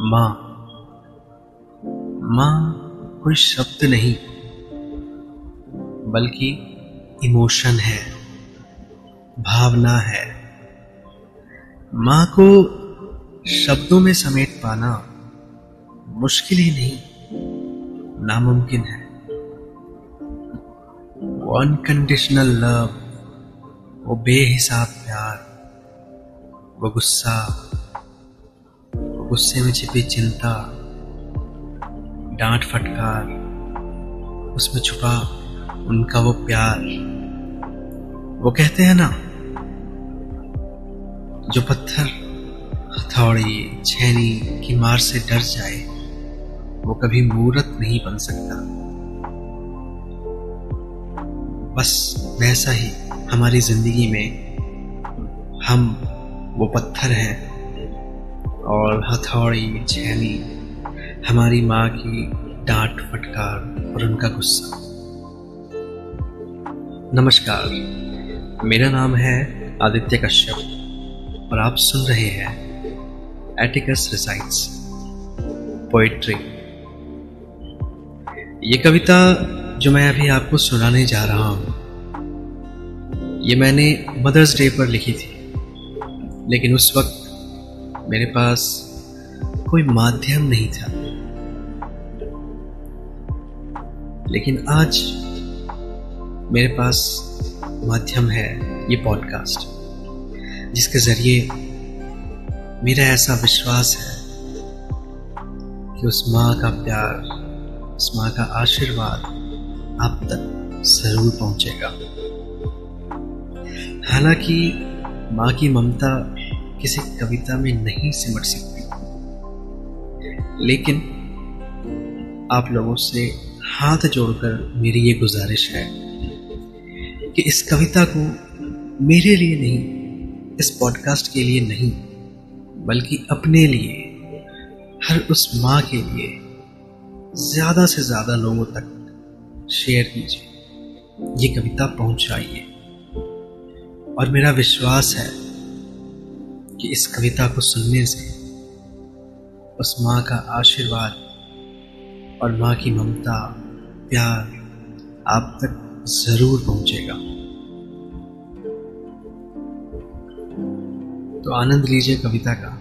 माँ। माँ कोई शब्द नहीं, बल्कि इमोशन है, भावना है। माँ को शब्दों में समेट पाना मुश्किल ही नहीं, नामुमकिन है। वो अनकंडीशनल लव वो बेहिसाब प्यार, वो गुस्सा। गुस्से में छिपी चिंता, डांट फटकार, उसमें छुपा उनका वो प्यार। वो कहते हैं ना, जो पत्थर, हथौड़ी, छैनी की मार से डर जाए, वो कभी मूर्त नहीं बन सकता। बस वैसा ही हमारी ज़िंदगी में हम वो पत्थर हैं। और हथौड़ी छेनी हमारी माँ की डांट, फटकार और उनका गुस्सा। नमस्कार, मेरा नाम है आदित्य कश्यप और आप सुन रहे हैं एटिकस रिसाइट्स पोइट्री ये कविता जो मैं अभी आपको सुनाने जा रहा हूँ, ये मैंने मदर्स डे पर लिखी थी, लेकिन उस वक्त मेरे पास कोई माध्यम नहीं था। लेकिन आज मेरे पास माध्यम है ये पॉडकास्ट जिसके ज़रिए मेरा ऐसा विश्वास है कि उस माँ का प्यार, उस माँ का आशीर्वाद आप तक ज़रूर पहुंचेगा। हालाँकि माँ की ममता किसी कविता में नहीं सिमट सकती। लेकिन आप लोगों से हाथ जोड़कर मेरी ये गुजारिश है कि इस कविता को मेरे लिए नहीं, इस पॉडकास्ट के लिए नहीं, बल्कि अपने लिए, हर उस माँ के लिए ज़्यादा से ज़्यादा लोगों तक शेयर कीजिए। ये कविता पहुंचाइए। और मेरा विश्वास है कि इस कविता को सुनने से उस माँ का आशीर्वाद और माँ की ममता, प्यार आप तक ज़रूर पहुंचेगा। तो आनंद लीजिए कविता का।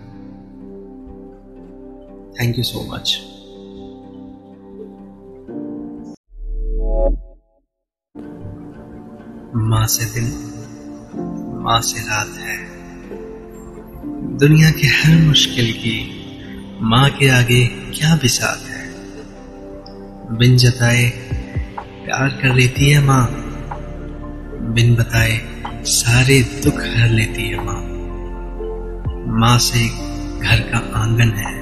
थैंक यू सो मच माँ से दिन, माँ से रात है। दुनिया के हर मुश्किल की माँ के आगे क्या बिसात है? बिन जताए प्यार कर लेती है माँ, बिन बताए सारे दुख हर लेती है माँ। माँ से घर का आँगन है,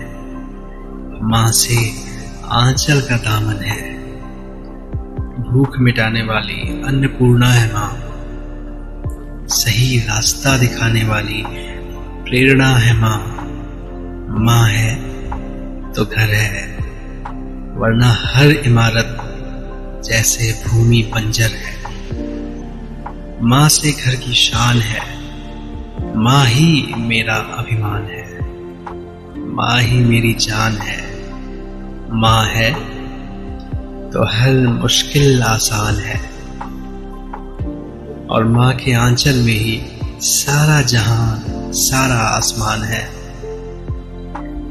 माँ से आंचल का दामन है। भूख मिटाने वाली अन्नपूर्णा है माँ, सही रास्ता दिखाने वाली प्रेरणा है माँ। माँ है तो घर है। वरना हर इमारत जैसे भूमि बंजर है। माँ से घर की शान है। माँ ही मेरा अभिमान है। माँ ही मेरी जान है। माँ है तो हर मुश्किल आसान है। और माँ के आंचल में ही सारा जहाँ सारा आसमान है।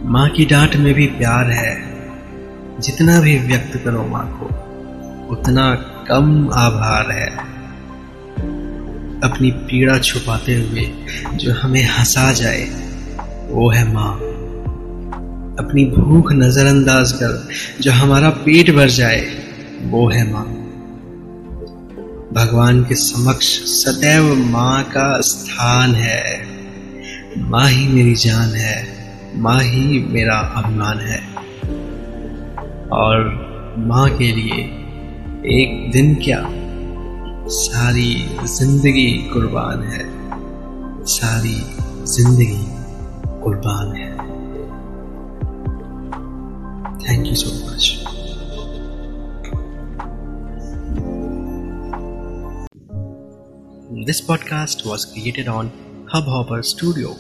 माँ की डांट में भी प्यार है। जितना भी व्यक्त करो माँ को, उतना कम आभार है। अपनी पीड़ा छुपाते हुए जो हमें हंसा जाए, वो है माँ। अपनी भूख नजरअंदाज कर जो हमारा पेट भर जाए, वो है माँ। भगवान के समक्ष सदैव माँ का स्थान है। माँ ही मेरी जान है, माँ ही मेरा अभिमान है। और माँ के लिए एक दिन क्या सारी ज़िंदगी कुर्बान है, सारी ज़िंदगी कुर्बान है। Thank you so much This podcast was created on Hubhopper Studio.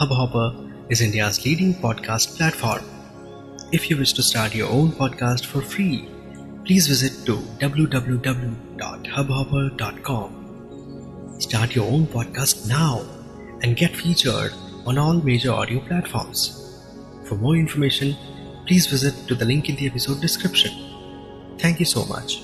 Hubhopper is India's leading podcast platform. If you wish to start your own podcast for free, please visit to www.hubhopper.com. Start your own podcast now and get featured on all major audio platforms. For more information, please visit to the link in the episode description. Thank you so much.